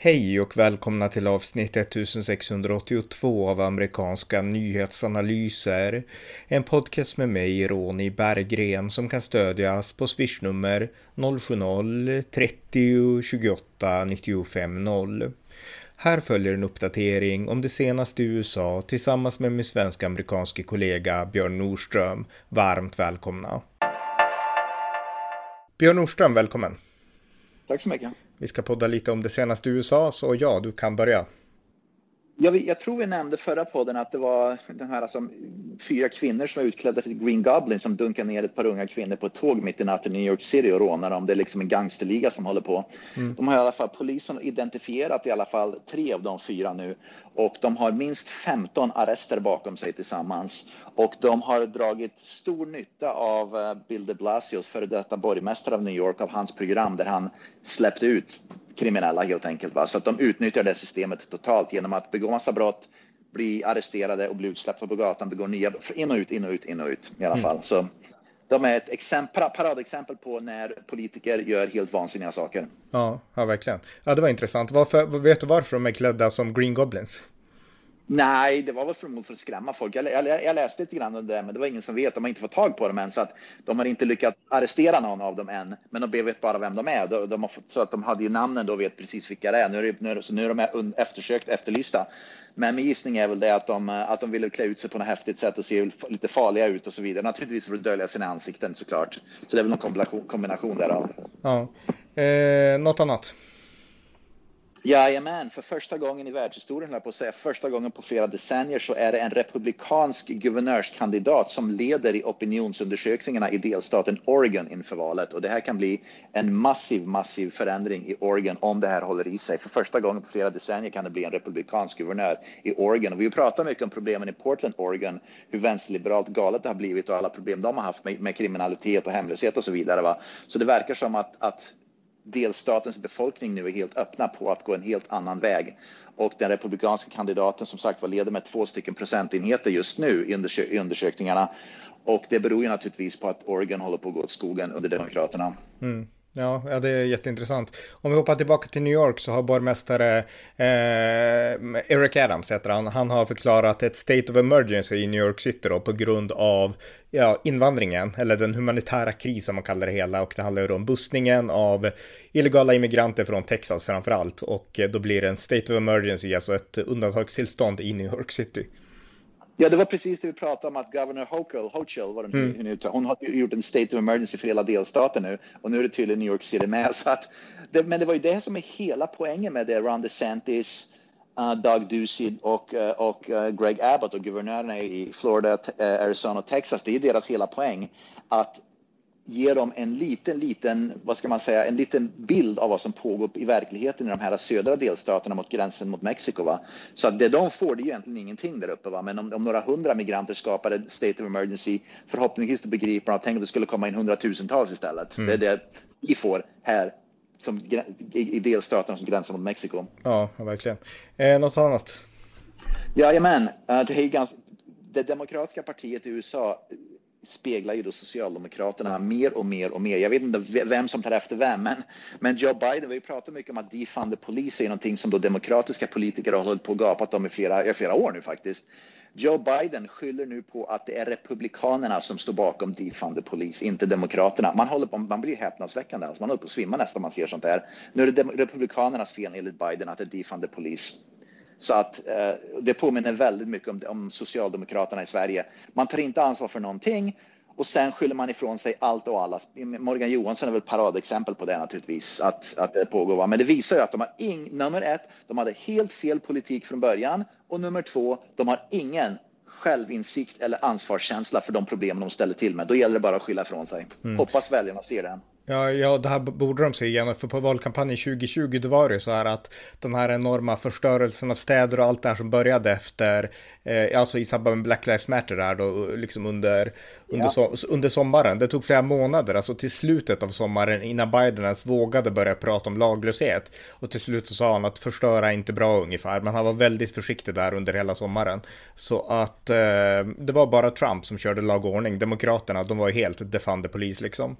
Hej och välkomna till avsnitt 1682 av amerikanska nyhetsanalyser. En podcast med mig, Ronny Berggren, som kan stödjas på swishnummer 070-30 28 95 0. Här följer en uppdatering om det senaste i USA tillsammans med min svensk-amerikanske kollega Björn Nordström. Varmt välkomna! Björn Nordström, välkommen! Tack så mycket! Vi ska podda lite om det senaste i USA, så ja, du kan börja. Jag, jag tror vi nämnde förra podden att det var den här alltså, fyra kvinnor som var utklädda till Green Goblin som dunkar ner ett par unga kvinnor på ett tåg mitt i natten i New York City och rånar dem. Det är liksom en gangsterliga som håller på. Mm. De har i alla fall polisen identifierat i alla fall tre av de fyra nu och de har minst 15 arrester bakom sig tillsammans. Och de har dragit stor nytta av eh, Bill de Blasios, före detta borgmästare av New York, av hans program där han släppte ut kriminella helt enkelt. Va? Så att de utnyttjar det systemet totalt genom att begå massa brott, bli arresterade och bli utsläppta på gatan, begå nya in och ut, in och ut, in och ut i alla mm. fall. Mm. Så de är ett exempel, paradexempel på när politiker gör helt vansinniga saker. Ja, ja verkligen. Ja, det var intressant. Varför, vet du varför de är klädda som Green Goblins? Nej, det var väl förmodligen för att skrämma folk. Jag, jag, jag, läste lite grann om det, men det var ingen som vet. De har inte fått tag på dem än, så att de har inte lyckats arrestera någon av dem än. Men de vet bara vem de är. De, de har fått, så att de hade ju namnen då och vet precis vilka det är. Nu är, det, nu, så nu är de eftersökt, efterlysta. Men min gissning är väl det att de, att de ville klä ut sig på något häftigt sätt och se lite farliga ut och så vidare. Naturligtvis för att dölja sina ansikten såklart. Så det är väl någon kombination, kombination därav. Ja. Eh, något annat? Jajamän, för första gången i världshistorien, på att säga, första gången på flera decennier så är det en republikansk guvernörskandidat som leder i opinionsundersökningarna i delstaten Oregon inför valet. Och det här kan bli en massiv, massiv förändring i Oregon om det här håller i sig. För första gången på flera decennier kan det bli en republikansk guvernör i Oregon. Och vi pratar mycket om problemen i Portland, Oregon, hur vänsterliberalt galet det har blivit och alla problem de har haft med, med kriminalitet och hemlöshet och så vidare. Va? Så det verkar som att, att delstatens befolkning nu är helt öppna på att gå en helt annan väg. Och den republikanska kandidaten som sagt var leder med två stycken procentenheter just nu i, undersö i undersökningarna. Och det beror ju naturligtvis på att Oregon håller på att gå åt skogen under Demokraterna. Mm. Ja, ja, det är jätteintressant. Om vi hoppar tillbaka till New York så har borgmästare eh, Eric Adams, heter han, han har förklarat ett state of emergency i New York City då, på grund av ja, invandringen, eller den humanitära krisen som man kallar det hela. Och det handlar ju om bussningen av illegala immigranter från Texas framför allt. Och då blir det en state of emergency, alltså ett undantagstillstånd i New York City. Ja, det var precis det vi pratade om att Governor Hochul, Hochul var det mm. hon har gjort en state of emergency för hela delstaten nu och nu är det tydligen New York City med. Så att, det, men det var ju det som är hela poängen med det, Ron DeSantis, uh, Doug Ducey och, uh, och uh, Greg Abbott och guvernörerna i Florida, Arizona och Texas. Det är deras hela poäng att ger dem en liten, liten, vad ska man säga, en liten bild av vad som pågår i verkligheten i de här södra delstaterna mot gränsen mot Mexiko. Va? Så att det de får, det är egentligen ingenting där uppe. Va? Men om, om några hundra migranter skapar ett state of emergency, förhoppningsvis då begriper de, tänk om det skulle komma in hundratusentals istället. Mm. Det är det vi får här som, i delstaterna som gränsar mot Mexiko. Ja, verkligen. Eh, något annat? Jajamän, uh, det är ganska det demokratiska partiet i USA speglar ju då Socialdemokraterna mer och mer och mer. Jag vet inte vem som tar efter vem, men, men Joe Biden, vi har pratat mycket om att defund the police är någonting som då demokratiska politiker har hållit på och gapat om i flera, i flera år nu faktiskt. Joe Biden skyller nu på att det är republikanerna som står bakom defund the police, inte demokraterna. Man, håller på, man blir häpnadsväckande, alltså man håller på att svimma nästan man ser sånt där. Nu är det republikanernas fel enligt Biden att det är defund the police. Så att eh, det påminner väldigt mycket om, om Socialdemokraterna i Sverige. Man tar inte ansvar för någonting och sen skyller man ifrån sig allt och alla. Morgan Johansson är väl paradexempel på det naturligtvis, att, att det pågår. Men det visar ju att de har ing, nummer ett, de hade helt fel politik från början och nummer två, de har ingen självinsikt eller ansvarskänsla för de problem de ställer till med. Då gäller det bara att skylla ifrån sig. Mm. Hoppas väljarna ser det. Ja, ja, det här borde de se igenom, för på valkampanjen 2020 då var det så här att den här enorma förstörelsen av städer och allt det här som började efter, eh, alltså i samband med Black Lives Matter där då, liksom under, under, ja. so under sommaren, det tog flera månader, alltså till slutet av sommaren innan Biden ens vågade börja prata om laglöshet. Och till slut så sa han att förstöra är inte bra ungefär, men han var väldigt försiktig där under hela sommaren. Så att eh, det var bara Trump som körde lag och ordning, Demokraterna, de var helt defund the police liksom.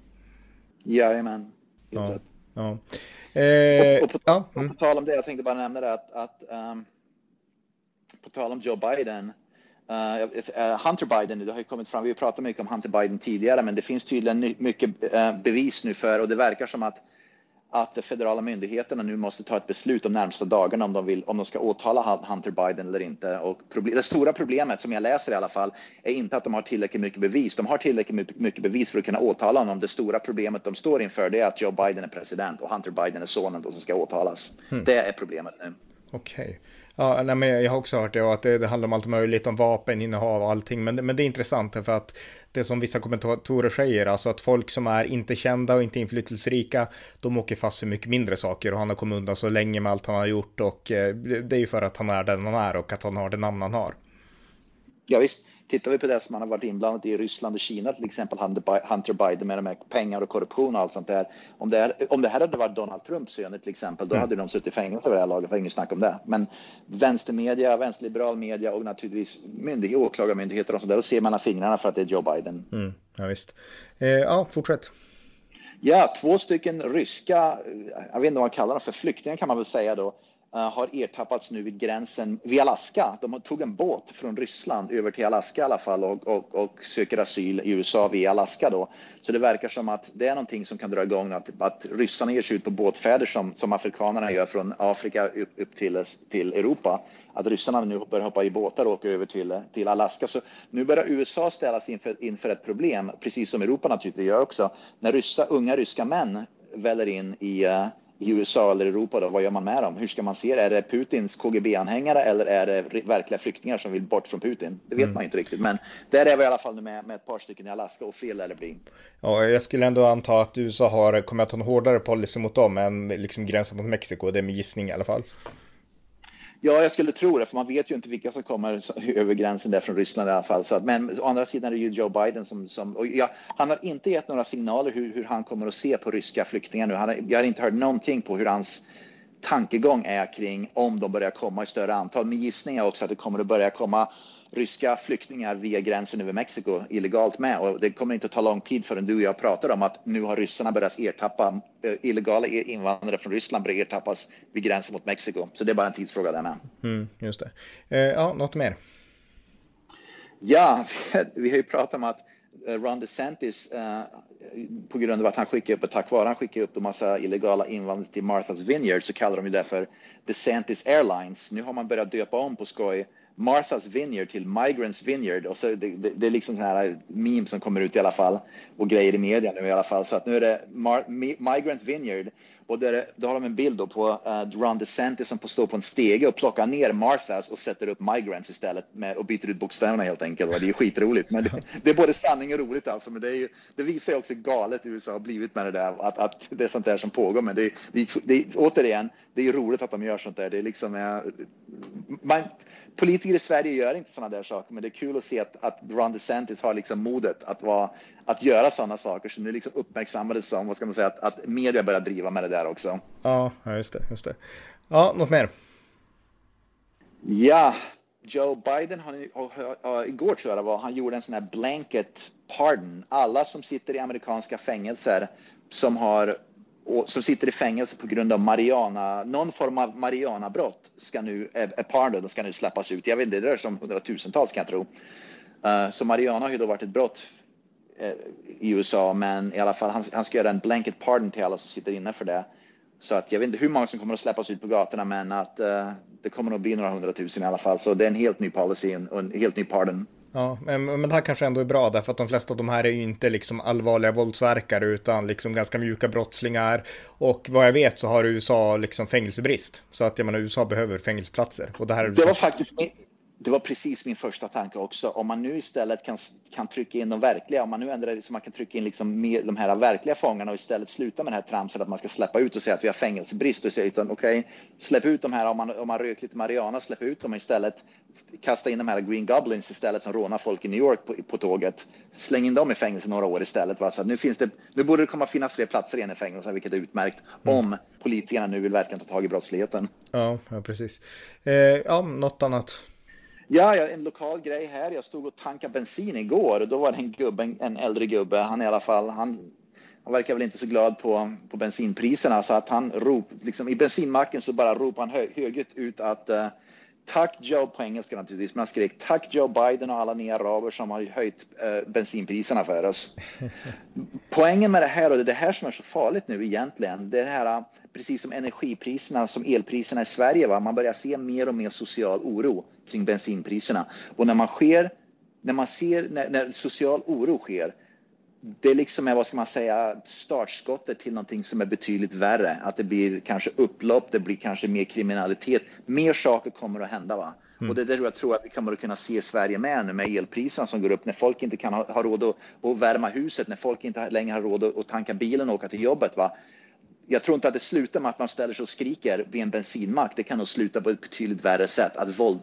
Jajamän. Ja. Ja. Eh, och, och, på, ja. Mm. på, tal om det, jag tänkte bara nämna det att, att um, på tal om Joe Biden, uh, Hunter Biden, det har ju kommit fram, vi har pratat mycket om Hunter Biden tidigare, men det finns tydligen mycket uh, bevis nu för, och det verkar som att att de federala myndigheterna nu måste ta ett beslut de närmsta dagarna om de, vill, om de ska åtala Hunter Biden eller inte. Och problem, det stora problemet, som jag läser i alla fall, är inte att de har tillräckligt mycket bevis. De har tillräckligt mycket bevis för att kunna åtala honom. Det stora problemet de står inför det är att Joe Biden är president och Hunter Biden är sonen som ska åtalas. Mm. Det är problemet nu. Okej. Okay. Ja, nej, men jag har också hört det och att det, det handlar om allt möjligt, om vapeninnehav och allting. Men, men det är intressant för att det som vissa kommentatorer säger, alltså att folk som är inte kända och inte inflytelserika, de åker fast för mycket mindre saker och han har kommit undan så länge med allt han har gjort och eh, det är ju för att han är den han är och att han har det namn han har. Ja, visst tittar vi på det som man har varit inblandad i Ryssland och Kina, till exempel Hunter Biden med de här pengar och korruption och allt sånt där. Om det, här, om det här hade varit Donald Trumps söner till exempel, då mm. hade de suttit i fängelse vid det här laget, det var inget snack om det. Men vänstermedia, vänsterliberal media och naturligtvis myndighet, åklagarmyndigheter och sånt där, då ser man av fingrarna för att det är Joe Biden. Mm. Ja, visst. Eh, ja, fortsätt. Ja, två stycken ryska, jag vet inte vad man kallar dem för, flyktingar kan man väl säga då, Eh, Eh, har ertappats nu vid gränsen vid Alaska. De tog en båt från Ryssland över till Alaska i alla fall och, och, och, söker asyl i USA via Alaska då. Så det verkar som att det är någonting som kan dra igång att, att ryssarna ger sig ut på båtfärder som, som afrikanerna gör från Afrika upp, upp till, till Europa. Att ryssarna nu börjar hoppa i båtar och åka över till, till Alaska. Så nu börjar USA ställas inför, inför ett problem, precis som Europa naturligtvis gör också. När ryssa, unga ryska män väller in i uh, i USA eller Europa, då, vad gör man med dem? Hur ska man se det? Är det Putins KGB-anhängare eller är det verkliga flyktingar som vill bort från Putin? Det vet mm. man inte riktigt, men där är vi i alla fall med, med ett par stycken i Alaska och fler lär det bli. Ja, jag skulle ändå anta att USA har, kommer att ha en hårdare policy mot dem än liksom gränsen mot Mexiko, det är med gissning i alla fall. Ja, jag skulle tro det, för man vet ju inte vilka som kommer över gränsen där från Ryssland i alla fall. Så att, men å andra sidan är det ju Joe Biden som... som och ja, han har inte gett några signaler hur, hur han kommer att se på ryska flyktingar nu. Han har, jag har inte hört någonting på hur hans tankegång är kring om de börjar komma i större antal. Min gissning är också att det kommer att börja komma ryska flyktingar via gränsen över Mexiko illegalt med. Och det kommer inte att ta lång tid förrän du och jag pratar om att nu har ryssarna börjat ertappa eh, illegala invandrare från Ryssland börjar ertappas vid gränsen mot Mexiko. Så det är bara en tidsfråga där med. Mm, just det. Eh, ja, något mer? Ja, vi har ju pratat om att eh, Ron DeSantis eh, på grund av att han skickar upp, och tack vare han skickar upp en massa illegala invandrare till Martha's Vineyard så kallar de ju det för DeSantis Airlines. Nu har man börjat döpa om på skoj Martha's Vineyard till Migrants Vineyard. Och så det, det, det är liksom sån här meme som kommer ut i alla fall. Och grejer i media nu i alla fall. Så att nu är det Mar Migrants Vineyard och där, då har de en bild då på uh, Ron DeSantis som står på en stege och plockar ner Marthas och sätter upp Migrants istället med, och byter ut bokstäverna helt enkelt. Och det är skitroligt. Men det, det, är både sanning och roligt alltså. Men det, är ju, det visar ju också hur galet USA har blivit med det där. Att, att det är sånt där som pågår. Men det, det, det, återigen, det är roligt att de gör sånt där. Det är liksom, uh, man, politiker i Sverige gör inte sådana där saker, men det är kul att se att, att Ron DeSantis har liksom modet att, vara, att göra sådana saker. Så nu liksom uppmärksammades som, vad ska man säga, att, att media börjar driva med det där också. Ja, just det, just det. Ja, något mer? Ja, Joe Biden, han, igår tror jag det var, han gjorde en sån här blanket pardon. Alla som sitter i amerikanska fängelser som har och som sitter i fängelse på grund av Mariana, någon form av Mariana-brott ska nu, är pardon ska nu släppas ut. Jag vet inte, det rör sig om hundratusentals kan jag tro. Uh, så Mariana har ju då varit ett brott i USA, men i alla fall han, han ska göra en blanket pardon till alla som sitter inne för det. Så att jag vet inte hur många som kommer att släppas ut på gatorna, men att uh, det kommer nog bli några hundratusen i alla fall. Så det är en helt ny policy och en helt ny pardon. Ja, men det här kanske ändå är bra därför att de flesta av de här är ju inte liksom allvarliga våldsverkare utan liksom ganska mjuka brottslingar. Och vad jag vet så har USA liksom fängelsebrist. Så att jag menar USA behöver fängelseplatser. Och det här är det var faktiskt det var precis min första tanke också. Om man nu istället kan, kan trycka in de verkliga, om man nu ändrar det så man kan trycka in liksom med de här verkliga fångarna och istället sluta med det här tramset att man ska släppa ut och säga att vi har fängelsebrist och säga utan okej, okay, släpp ut de här om man, om man rökt lite marijuana, släpp ut dem istället. Kasta in de här Green Goblins istället som rånar folk i New York på, på tåget. Släng in dem i fängelse några år istället. Va? Så nu, finns det, nu borde det komma finnas fler platser igen i fängelse, vilket är utmärkt mm. om politikerna nu vill verkligen ta tag i brottsligheten. Ja, ja precis. Eh, ja, något annat? Ja, ja, en lokal grej här. Jag stod och tankade bensin igår och då var det en gubbe, en äldre gubbe. Han i alla fall, han han verkar väl inte så glad på, på bensinpriserna så att han rop, liksom, i bensinmacken så bara ropar han hö, högljutt ut att uh, Tack Joe, på engelska naturligtvis, men han skrek tack Joe Biden och alla ni araber som har höjt eh, bensinpriserna för oss. Poängen med det här, och det är det här som är så farligt nu egentligen, det är det här, precis som energipriserna, som elpriserna i Sverige, va? man börjar se mer och mer social oro kring bensinpriserna. Och när man sker, när man ser, när, när social oro sker, det liksom är, vad ska man säga, startskottet till någonting som är betydligt värre. Att det blir kanske upplopp, det blir kanske mer kriminalitet. Mer saker kommer att hända. Va? Mm. Och det är det jag tror att vi kommer att kunna se i Sverige med nu med elpriserna som går upp när folk inte kan ha, ha råd att, att värma huset, när folk inte längre har råd att tanka bilen och åka till jobbet. Va? Jag tror inte att det slutar med att man ställer sig och skriker vid en bensinmack. Det kan nog sluta på ett betydligt värre sätt. Att våld,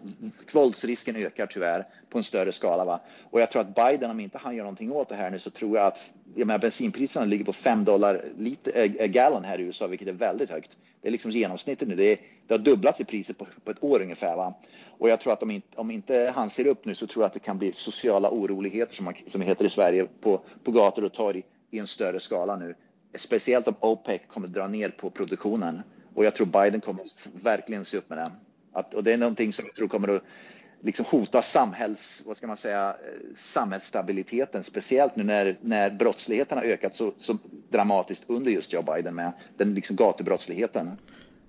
våldsrisken ökar tyvärr på en större skala. Va? Och jag tror att Biden, om inte han gör någonting åt det här nu, så tror jag att jag menar, bensinpriserna ligger på 5 dollar liter, äh, eh, eh, gallon här i USA, vilket är väldigt högt. Det är liksom genomsnittet nu. Det, är, det har dubblats i priset på, på, ett år ungefär. Va? Och jag tror att om inte, om inte han ser upp nu så tror jag att det kan bli sociala oroligheter som, man, som det heter i Sverige på, på gator och torg i en större skala nu speciellt om OPEC kommer dra ner på produktionen. Och jag tror Biden kommer verkligen se upp med det. Att, och det är någonting som jag tror kommer att liksom hota samhälls, vad ska man säga, eh, samhällsstabiliteten, speciellt nu när, när brottsligheten har ökat så, så dramatiskt under just Joe Biden med den liksom gatubrottsligheten.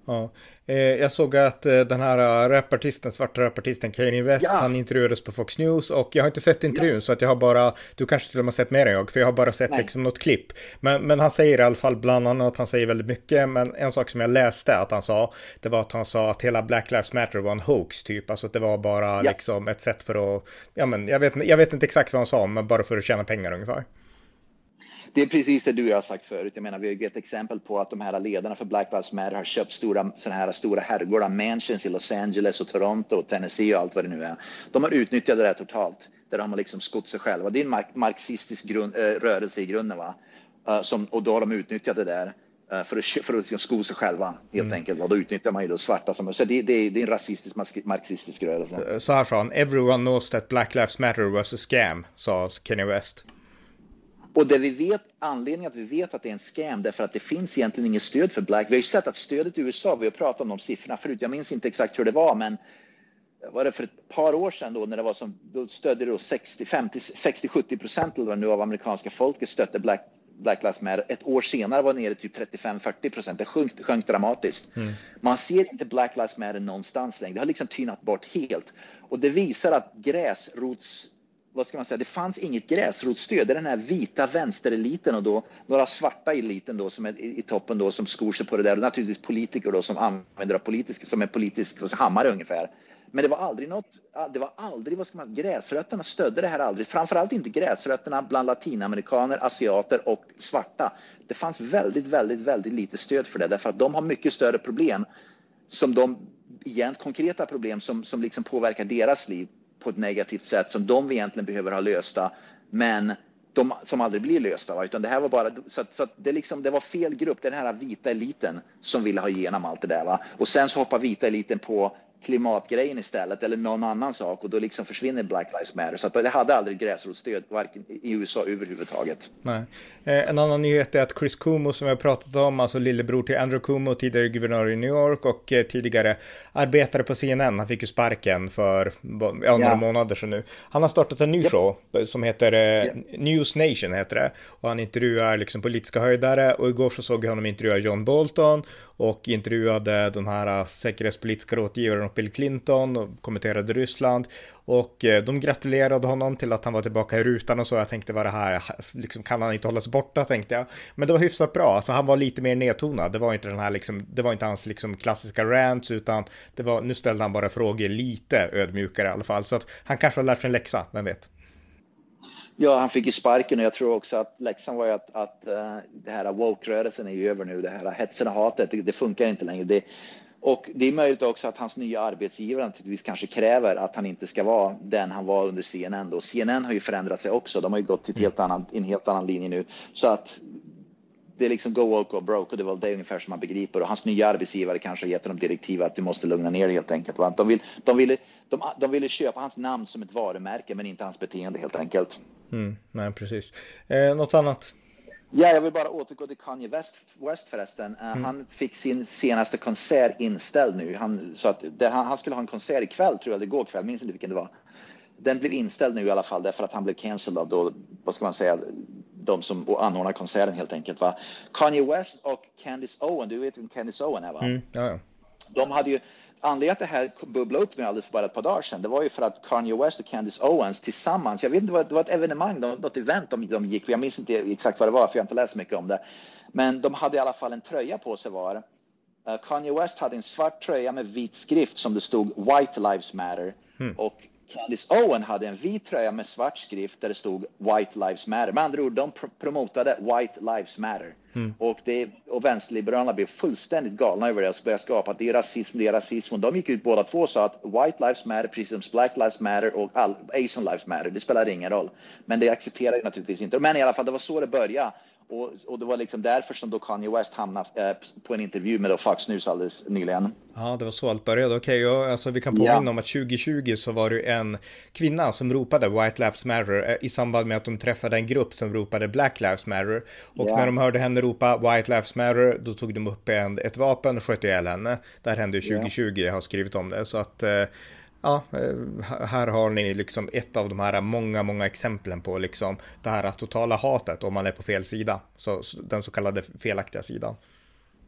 Ja. Eh, jag såg att eh, den här eh, rapartisten, svarta rapartisten Kanye West, ja. han intervjuades på Fox News och jag har inte sett intervjun ja. så att jag har bara, du kanske till och med sett mer än jag, för jag har bara sett Nej. liksom något klipp. Men, men han säger i alla fall bland annat, han säger väldigt mycket, men en sak som jag läste att han sa, det var att han sa att hela Black Lives Matter var en hoax typ, alltså att det var bara ja. liksom ett sätt för att, ja men jag vet, jag vet inte exakt vad han sa, men bara för att tjäna pengar ungefär. Det är precis det du och jag har sagt förut. Jag menar, vi har ju ett exempel på att de här ledarna för Black Lives Matter har köpt stora, såna här stora herrgårdar, mansions i Los Angeles och Toronto och Tennessee och allt vad det nu är. De har utnyttjat det där totalt. Där har man liksom skott sig själva. Det är en marxistisk grund, äh, rörelse i grunden. Va? Uh, som, och då har de utnyttjat det där uh, för att, för att liksom sko sig själva helt mm. enkelt. Och då utnyttjar man ju då svarta som... Så det, det, det är en rasistisk, marxistisk rörelse. Så här sa han, everyone knows that Black Lives Matter was a scam, sa Kanye West. Och det vi vet, anledningen att vi vet att det är en scam, därför att det finns egentligen inget stöd för Black. Vi har ju sett att stödet i USA, vi har pratat om de siffrorna förut, jag minns inte exakt hur det var, men var det för ett par år sedan då när det var som, då stödde då 60, 50, 60, 70 procent eller nu av amerikanska folket stötte Black, Black Lives Matter. Ett år senare var det nere typ 35-40 procent. Det sjönk, sjönk dramatiskt. Mm. Man ser inte Black Lives Matter någonstans längre. Det har liksom tynat bort helt. Och det visar att gräsrots vad ska man säga, det fanns inget gräsrotsstöd. Det är den här vita vänstereliten och då några svarta eliten då som är i, toppen då som skor sig på det där och naturligtvis politiker då som använder politiska som en politisk hammare ungefär. Men det var aldrig något, det var aldrig, vad ska man, gräsrötterna stödde det här aldrig. Framförallt inte gräsrötterna bland latinamerikaner, asiater och svarta. Det fanns väldigt, väldigt, väldigt lite stöd för det därför att de har mycket större problem som de igen konkreta problem som, som liksom påverkar deras liv på ett negativt sätt som de egentligen behöver ha lösta, men de, som aldrig blir lösta. Va? Utan det här var bara, så, att, så att det, liksom, det var fel grupp, den här vita eliten som ville ha igenom allt det där. Va? Och sen så hoppar vita eliten på klimatgrejen istället eller någon annan sak och då liksom försvinner Black Lives Matter. Så att det hade aldrig gräsrotsstöd varken i USA överhuvudtaget. Nej. Eh, en annan nyhet är att Chris Cuomo som vi har pratat om, alltså lillebror till Andrew Cuomo, tidigare guvernör i New York och eh, tidigare arbetare på CNN. Han fick ju sparken för ja, några ja. månader sedan nu. Han har startat en ny yep. show som heter eh, yep. News Nation heter det och han intervjuar liksom politiska höjdare och igår så såg jag honom intervjua John Bolton och intervjuade den här säkerhetspolitiska rådgivaren och Bill Clinton och kommenterade Ryssland och eh, de gratulerade honom till att han var tillbaka i rutan och så. Jag tänkte vad det här, liksom, kan han inte hålla sig borta tänkte jag. Men det var hyfsat bra, alltså han var lite mer nedtonad. Det var inte den här liksom, det var inte hans liksom klassiska rants utan det var, nu ställde han bara frågor lite ödmjukare i alla fall. Så att han kanske har lärt sig en läxa, vem vet. Ja, han fick ju sparken och jag tror också att läxan var ju att, att uh, det här woke-rörelsen är ju över nu. Det här hetsen och hatet, det, det funkar inte längre. Det, och det är möjligt också att hans nya arbetsgivare naturligtvis kanske kräver att han inte ska vara den han var under CNN. Då. CNN har ju förändrat sig också. De har ju gått till ett helt annan, en helt annan linje nu. Så att det är liksom go woke or broke och det var det ungefär som man begriper. Och hans nya arbetsgivare kanske har gett honom direktiv att du måste lugna ner dig helt enkelt. Va? De, vill, de, ville, de, de ville köpa hans namn som ett varumärke men inte hans beteende helt enkelt. Mm, nej, precis. Eh, något annat? Ja, jag vill bara återgå till Kanye West, West förresten. Uh, mm. Han fick sin senaste konsert inställd nu. Han, så att det, han, han, skulle ha en konsert ikväll, tror jag, det går kväll, minns inte vilken det var. Den blev inställd nu i alla fall därför att han blev cancelled av då, vad ska man säga, de som anordnar konserten helt enkelt. Va? Kanye West och Candice Owen, du vet vem Candice Owen är va? Mm, ja, ja. De hade ju, anledningen att det här bubblade upp nu alldeles bara ett par dagar sedan, det var ju för att Kanye West och Candice Owens tillsammans, jag vet inte, det var ett evenemang, något event de, de gick, jag minns inte exakt vad det var för jag har inte läst så mycket om det. Men de hade i alla fall en tröja på sig var. Uh, Kanye West hade en svart tröja med vit skrift som det stod White Lives Matter. Mm. Och Candice Owen hade en vit tröja med svart skrift där det stod White Lives Matter. Med andra ord, de pr promotade White Lives Matter. Mm. Och, det, och vänsterliberalerna blev fullständigt galna över det och började skapa att det är rasism, det är rasism. Och de gick ut båda två och sa att White Lives Matter, precis som Black Lives Matter och all, Asian Lives Matter. Det spelar ingen roll. Men det accepterar naturligtvis inte. Men i alla fall, det var så det började. Och, och, det var liksom därför som då Kanye West hamnade eh, på en intervju med Fox News alldeles nyligen. Ja, det var så allt började. Okej, okay, alltså, vi kan påminna yeah. om att 2020 så var det en kvinna som ropade White Lives Matter eh, i samband med att de träffade en grupp som ropade Black Lives Matter. Och yeah. när de hörde henne ropa White Lives Matter, då tog de upp en, ett vapen och sköt ihjäl henne. Det här hände 2020, yeah. jag har skrivit om det. Så att eh, ja, eh, här har ni liksom ett av de här många, många exemplen på liksom det här totala hatet om man är på fel sida. Så den så kallade felaktiga sidan.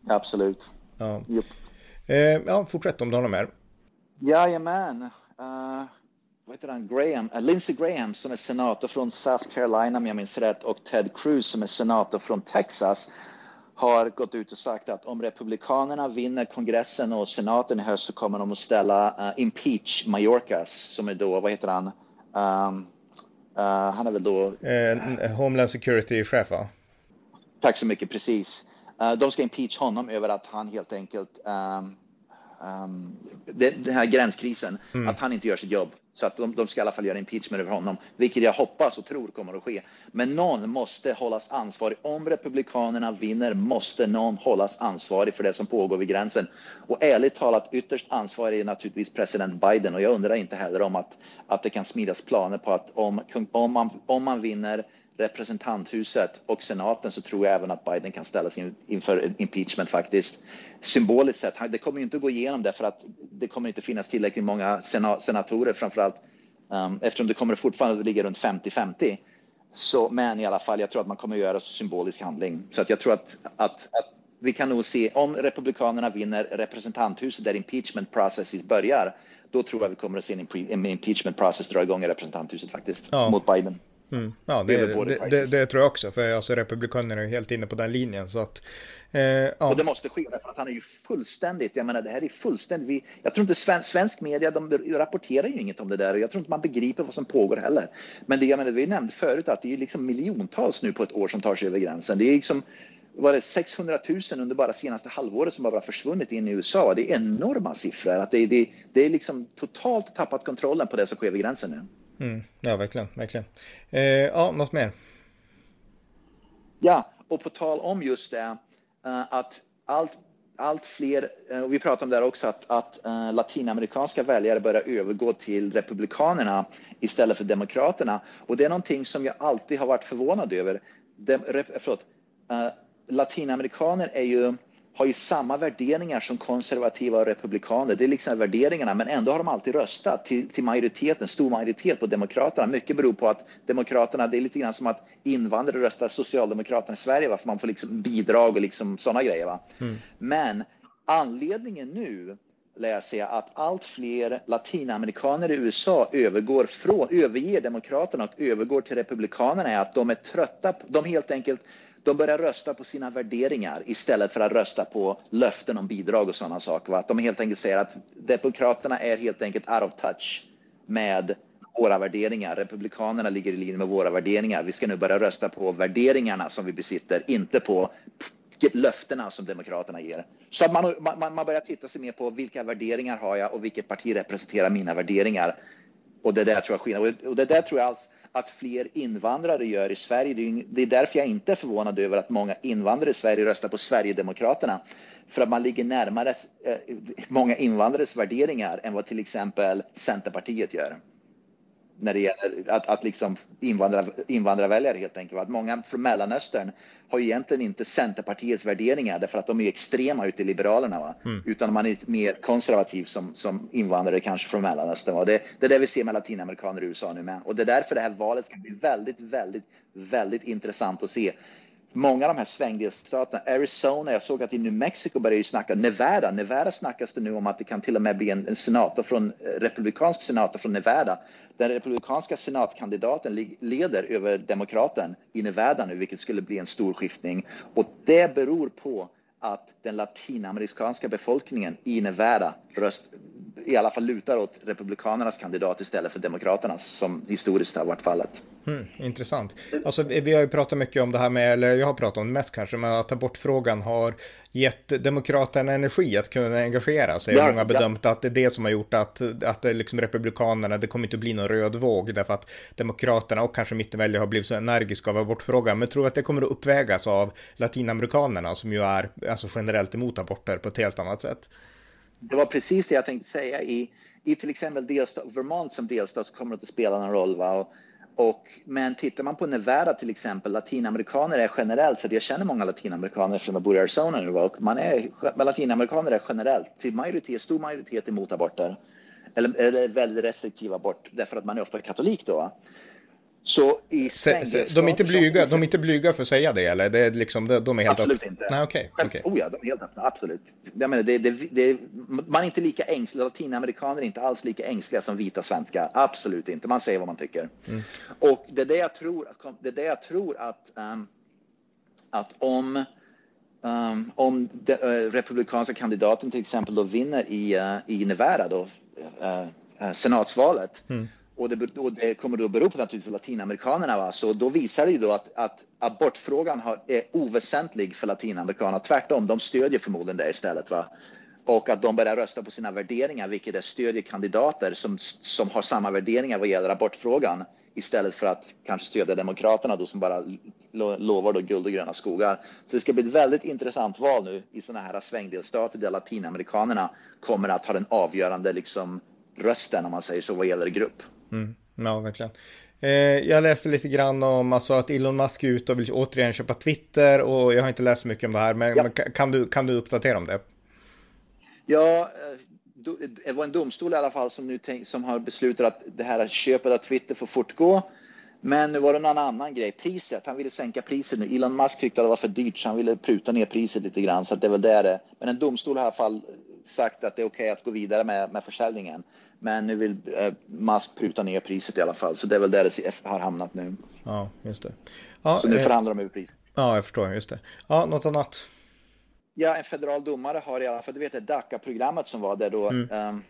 Absolut. Ja, yep. eh, ja fortsätt om du har något mer. Jajamän. Uh, vad heter han? Graham, uh, Lindsey Graham som är senator från South Carolina om jag minns rätt och Ted Cruz som är senator från Texas har gått ut och sagt att om Republikanerna vinner kongressen och senaten i höst så kommer de att ställa uh, impeach Mayorkas som är då, vad heter han? Um, uh, han är väl då... Eh, Homeland Security-chef va? Tack så mycket, precis. Uh, de ska impeach honom över att han helt enkelt um, um, den här gränskrisen, mm. att han inte gör sitt jobb. Så att de, de ska i alla fall göra impeachment över honom, vilket jag hoppas och tror kommer att ske. Men någon måste hållas ansvarig. Om Republikanerna vinner måste någon hållas ansvarig för det som pågår vid gränsen. Och ärligt talat, ytterst ansvarig är naturligtvis president Biden och jag undrar inte heller om att, att det kan smidas planer på att om, om, man, om man vinner representanthuset och senaten så tror jag även att Biden kan ställas in, inför impeachment faktiskt. Symboliskt sett, det kommer ju inte att gå igenom därför att det kommer inte finnas tillräckligt många senatorer framförallt um, eftersom det kommer fortfarande att ligga runt 50-50. Så, men i alla fall, jag tror att man kommer att göra så symbolisk handling. Så att jag tror att, att, att vi kan nog se, om Republikanerna vinner representanthuset där impeachment processes börjar, då tror jag vi kommer att se en impeachment process dra igång i representanthuset faktiskt, ja. mot Biden. Mm. Ja, det, det, det, det, tror jag också, för alltså, Republikanerna är helt inne på den linjen. Så att, eh, ja. Och det måste ske, för att han är ju fullständigt, jag menar det här är fullständigt, jag tror inte svensk, svensk media, de rapporterar ju inget om det där och jag tror inte man begriper vad som pågår heller. Men det jag menar, vi nämnde förut att det är liksom miljontals nu på ett år som tar sig över gränsen. Det är liksom, var det 600 000 under bara senaste halvåret som bara försvunnit in i USA. Det är enorma siffror. Att det, det, det är liksom totalt tappat kontrollen på det som sker vid gränsen nu. Mm, ja, verkligen, verkligen. Eh, ja, något mer? Ja, och på tal om just det, eh, att allt, allt fler, eh, och vi pratade om det här också, att, att eh, latinamerikanska väljare börjar övergå till republikanerna istället för demokraterna. Och det är någonting som jag alltid har varit förvånad över. De, förlåt, latinamerikaner är ju har ju samma värderingar som konservativa och republikaner. Det är liksom värderingarna, men ändå har de alltid röstat till, till majoriteten, stor majoritet på Demokraterna. Mycket beror på att Demokraterna, det är lite grann som att invandrare röstar Socialdemokraterna i Sverige, varför man får liksom bidrag och liksom sådana grejer. Va? Mm. Men anledningen nu läser jag att allt fler latinamerikaner i USA övergår från, överger Demokraterna och övergår till Republikanerna är att de är trötta, de helt enkelt de börjar rösta på sina värderingar istället för att rösta på löften om bidrag och sådana saker. Att de helt enkelt säger att Demokraterna är helt enkelt out of touch med våra värderingar. Republikanerna ligger i linje med våra värderingar. Vi ska nu börja rösta på värderingarna som vi besitter, inte på löftena som Demokraterna ger. Så att man, man, man börjar titta sig mer på vilka värderingar har jag och vilket parti representerar mina värderingar. Och det där tror jag skillnad. Och det där tror jag alls att fler invandrare gör i Sverige. Det är därför jag inte är förvånad över att många invandrare i Sverige röstar på Sverigedemokraterna. För att man ligger närmare eh, många invandrares värderingar än vad till exempel Centerpartiet gör när det gäller att, att liksom invandra, invandrarväljare helt enkelt. Att många från Mellanöstern har ju egentligen inte Centerpartiets värderingar därför att de är extrema ute i Liberalerna. Mm. Utan man är mer konservativ som, som invandrare kanske från Mellanöstern. Va? Det, det är det vi ser med latinamerikaner i USA nu med. Och det är därför det här valet ska bli väldigt, väldigt, väldigt intressant att se många av de här svängdelstaterna, Arizona, jag såg att i New Mexico börjar ju snacka, Nevada, Nevada snackas det nu om att det kan till och med bli en, en senator från, eh, republikansk senator från Nevada. Den republikanska senatkandidaten leder över demokraten i Nevada nu, vilket skulle bli en stor skiftning. Och det beror på att den latinamerikanska befolkningen i Nevada röst, i alla fall lutar åt republikanernas kandidat istället för demokraternas som historiskt har varit fallet. Mm, intressant. Alltså, vi har ju pratat mycket om det här med, eller jag har pratat om det mest kanske, men att abortfrågan har gett demokraterna energi att kunna engagera sig. Ja, många har bedömt ja. att det är det som har gjort att, att liksom republikanerna, det kommer inte att bli någon röd våg därför att demokraterna och kanske mittenväljare har blivit så energiska av abortfrågan. Men tror att det kommer att uppvägas av latinamerikanerna som ju är alltså generellt emot aborter på ett helt annat sätt? Det var precis det jag tänkte säga. I, i till exempel delstat, Vermont som delstat så kommer det att spela någon roll. Va? Och, och, men tittar man på Nevada till exempel, latinamerikaner är generellt, så jag känner många latinamerikaner eftersom jag bor i Arizona nu, och man är, latinamerikaner är generellt till majoritet, stor majoritet emot aborter. Eller, eller väldigt restriktiv abort, därför att man är ofta katolik då. Så i se, se, de, är inte blyga, de är inte blyga för att säga det eller? Det är liksom, de är helt Absolut upp... inte. Nej, okay, okay. Oh ja, de är helt öppna, absolut. Jag menar, det, det, det, man är inte lika ängslig, latinamerikaner är inte alls lika ängsliga som vita svenskar. Absolut inte, man säger vad man tycker. Mm. Och det är det jag tror, det är det jag tror att, um, att om Um, om de, uh, republikanska kandidaten till exempel då vinner i, uh, i Nevada då, uh, senatsvalet mm och det, och det, kommer då bero på naturligtvis latinamerikanerna. Va? Så då visar det ju då att, att abortfrågan har, är oväsentlig för latinamerikanerna. Tvärtom, de stödjer förmodligen det istället. Va? Och att de börjar rösta på sina värderingar, vilket är stödjer kandidater som, som har samma värderingar vad gäller abortfrågan istället för att kanske stödja Demokraterna då som bara lovar då guld och gröna skogar. Så det ska bli ett väldigt intressant val nu i sådana här svängdelstater där latinamerikanerna kommer att ha den avgörande liksom, rösten om man säger så vad gäller grupp. Mm. Ja, verkligen. Eh, jag läste lite grann om alltså, att Elon Musk är ute och vill återigen köpa Twitter och jag har inte läst så mycket om det här, men, ja. men kan, du, kan du uppdatera om det? Ja, eh, det var en domstol i alla fall som, nu tänk, som har beslutat att det här köpet av Twitter får fortgå. Men nu var det någon annan grej, priset. Han ville sänka priset nu. Elon Musk tyckte att det var för dyrt så han ville pruta ner priset lite grann. Så det är väl det Men en domstol har i alla fall sagt att det är okej okay att gå vidare med, med försäljningen. Men nu vill eh, Musk pruta ner priset i alla fall, så det är väl där det har hamnat nu. Ja, just det. Ja, så nu eh, förhandlar de över priset. Ja, jag förstår, just det. Ja, något annat? Ja, en federal domare har i alla fall, du vet det DACA-programmet som var där då mm. um,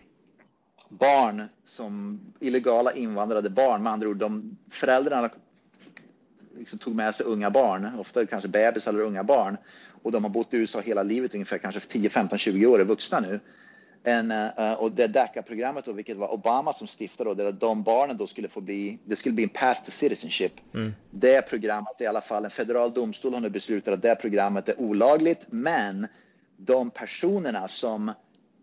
barn som illegala invandrade barn, med andra ord, de föräldrarna liksom tog med sig unga barn, ofta kanske bebis eller unga barn, och de har bott i USA hela livet, ungefär kanske 10, 15, 20 år, är vuxna nu en, uh, och det DACA-programmet, då, vilket var Obama som stiftade, då, där de barnen då skulle få bli, det skulle bli en path to citizenship. Mm. Det programmet, i alla fall en federal domstol har nu beslutat att det programmet är olagligt, men de personerna som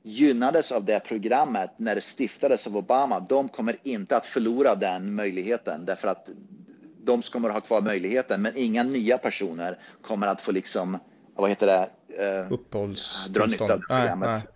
gynnades av det programmet när det stiftades av Obama, de kommer inte att förlora den möjligheten därför att de kommer att ha kvar möjligheten, men inga nya personer kommer att få liksom, vad heter det? Uppehållstillstånd. Dra nytta av programmet. Nej, nej.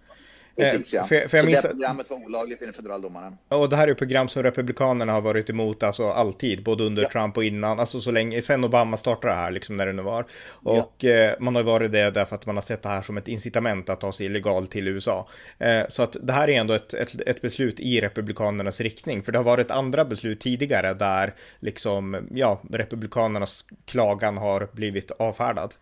Precis, ja. För, för jag minns... det programmet var olagligt enligt federaldomaren. Och det här är program som Republikanerna har varit emot, alltså alltid, både under ja. Trump och innan, alltså så länge, sen Obama startade det här, liksom när det nu var. Och ja. eh, man har varit det därför att man har sett det här som ett incitament att ta sig illegalt till USA. Eh, så att det här är ändå ett, ett, ett, beslut i Republikanernas riktning, för det har varit andra beslut tidigare där liksom, ja, Republikanernas klagan har blivit avfärdad.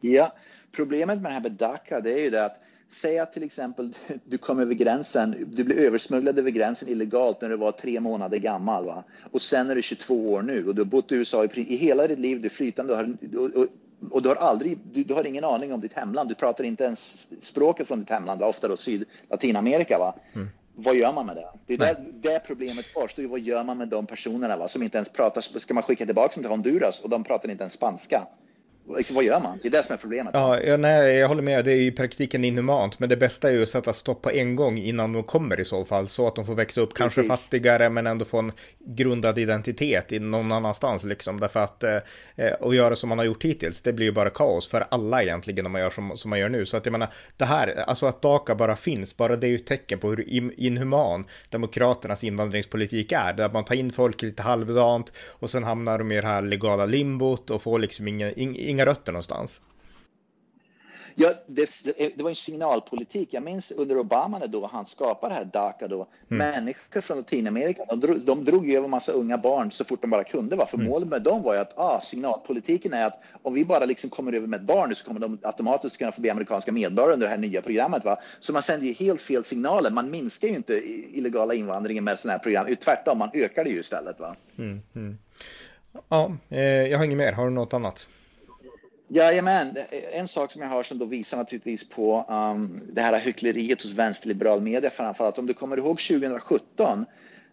Ja, problemet med det här med DACA, det är ju det att Säg att till exempel du kom över gränsen, du blev översmugglad över gränsen illegalt när du var tre månader gammal. Va? Och sen är du 22 år nu och du har bott i USA i, i hela ditt liv, du är flytande och, har, och, och, du har aldrig, du, du, har ingen aning om ditt hemland. Du pratar inte ens språket från ditt hemland, ofta då Syd, Latinamerika. Va? Mm. Vad gör man med det? Det är där, det problemet kvarstår. Vad gör man med de personerna va? som inte ens pratar? Ska man skicka tillbaka dem till Honduras och de pratar inte ens spanska? Liksom, vad gör man? Det är det som är problemet. Ja, ja, nej, jag håller med. Det är i praktiken inhumant, men det bästa är ju att sätta stopp på en gång innan de kommer i så fall, så att de får växa upp, Precis. kanske fattigare, men ändå få en grundad identitet i någon annanstans liksom, därför att eh, och göra som man har gjort hittills, det blir ju bara kaos för alla egentligen om man gör som, som man gör nu. Så att jag menar, det här, alltså att DACA bara finns, bara det är ju ett tecken på hur inhuman Demokraternas invandringspolitik är, där man tar in folk lite halvdant och sen hamnar de i det här legala limbot och får liksom inga, inga rötter någonstans. Ja, det, det, var en signalpolitik. Jag minns under Obama då han skapade det här DACA då. Mm. Människor från Latinamerika, de drog, de drog över massa unga barn så fort de bara kunde. Va? För mm. målet med dem var ju att ah, signalpolitiken är att om vi bara liksom kommer över med ett barn så kommer de automatiskt kunna få bli amerikanska medborgare under det här nya programmet. Va? Så man sänder ju helt fel signaler. Man minskar ju inte illegala invandringen med sådana här program. Tvärtom, man ökar det ju istället. Va? Mm. mm. Ja, eh, jag har inget mer. Har du något annat? Jajamän, en sak som jag har som då visar naturligtvis på um, det här hyckleriet hos vänsterliberal media framförallt. Om du kommer ihåg 2017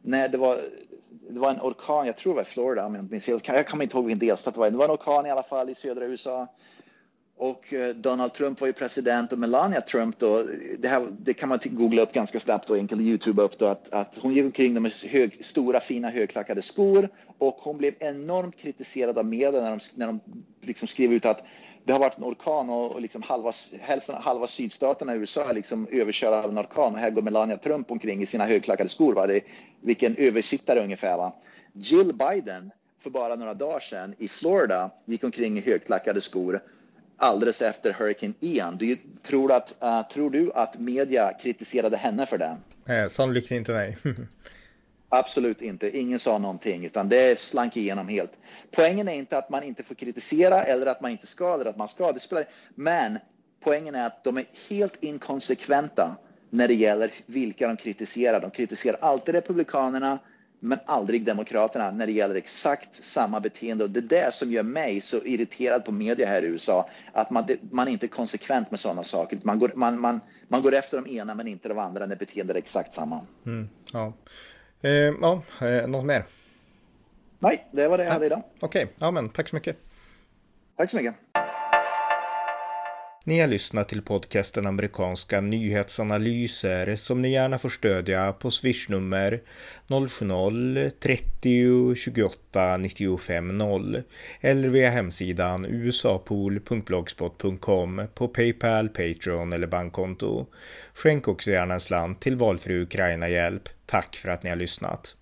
när det var, det var en orkan, jag tror det var i Florida, jag minns. Jag kommer inte ihåg vilken delstat det var. Det var en orkan i alla fall i södra USA. Och eh, Donald Trump var ju president och Melania Trump då, det, här, det kan man googla upp ganska snabbt och enkelt Youtube upp då, att, att hon gick omkring med hög, stora fina högklackade skor och hon blev enormt kritiserad av media när de, när de liksom skrev ut att det har varit en orkan och, och liksom halva, hälften, halva sydstaterna i USA är liksom överkörda av en orkan och här går Melania Trump omkring i sina högklackade skor. Va? Det, vilken översittare ungefär. Va? Jill Biden för bara några dagar sedan i Florida gick omkring i högklackade skor alldeles efter Hurricane Ian. Du, tror, att, uh, tror du att media kritiserade henne för det? Eh, sannolikt inte, nej. Absolut inte. Ingen sa någonting, utan det slank igenom helt. Poängen är inte att man inte får kritisera eller att man inte ska eller att man ska. Det spelar, men poängen är att de är helt inkonsekventa när det gäller vilka de kritiserar. De kritiserar alltid Republikanerna, men aldrig Demokraterna när det gäller exakt samma beteende. Och det är det som gör mig så irriterad på media här i USA, att man, man inte är konsekvent med sådana saker. Man går, man, man, man går efter de ena men inte de andra när beteendet är exakt samma. Mm, ja. Eh, ja, eh, något mer? Nej, det var det jag hade idag. Okej, okay. ja men tack så mycket. Tack så mycket. Ni har lyssnat till podcasten amerikanska nyhetsanalyser som ni gärna får stödja på swishnummer 070-30 28 95 0 eller via hemsidan usapool.blogspot.com på Paypal, Patreon eller bankkonto. Skänk också gärna en slant till valfri Ukraina-hjälp. Tack för att ni har lyssnat.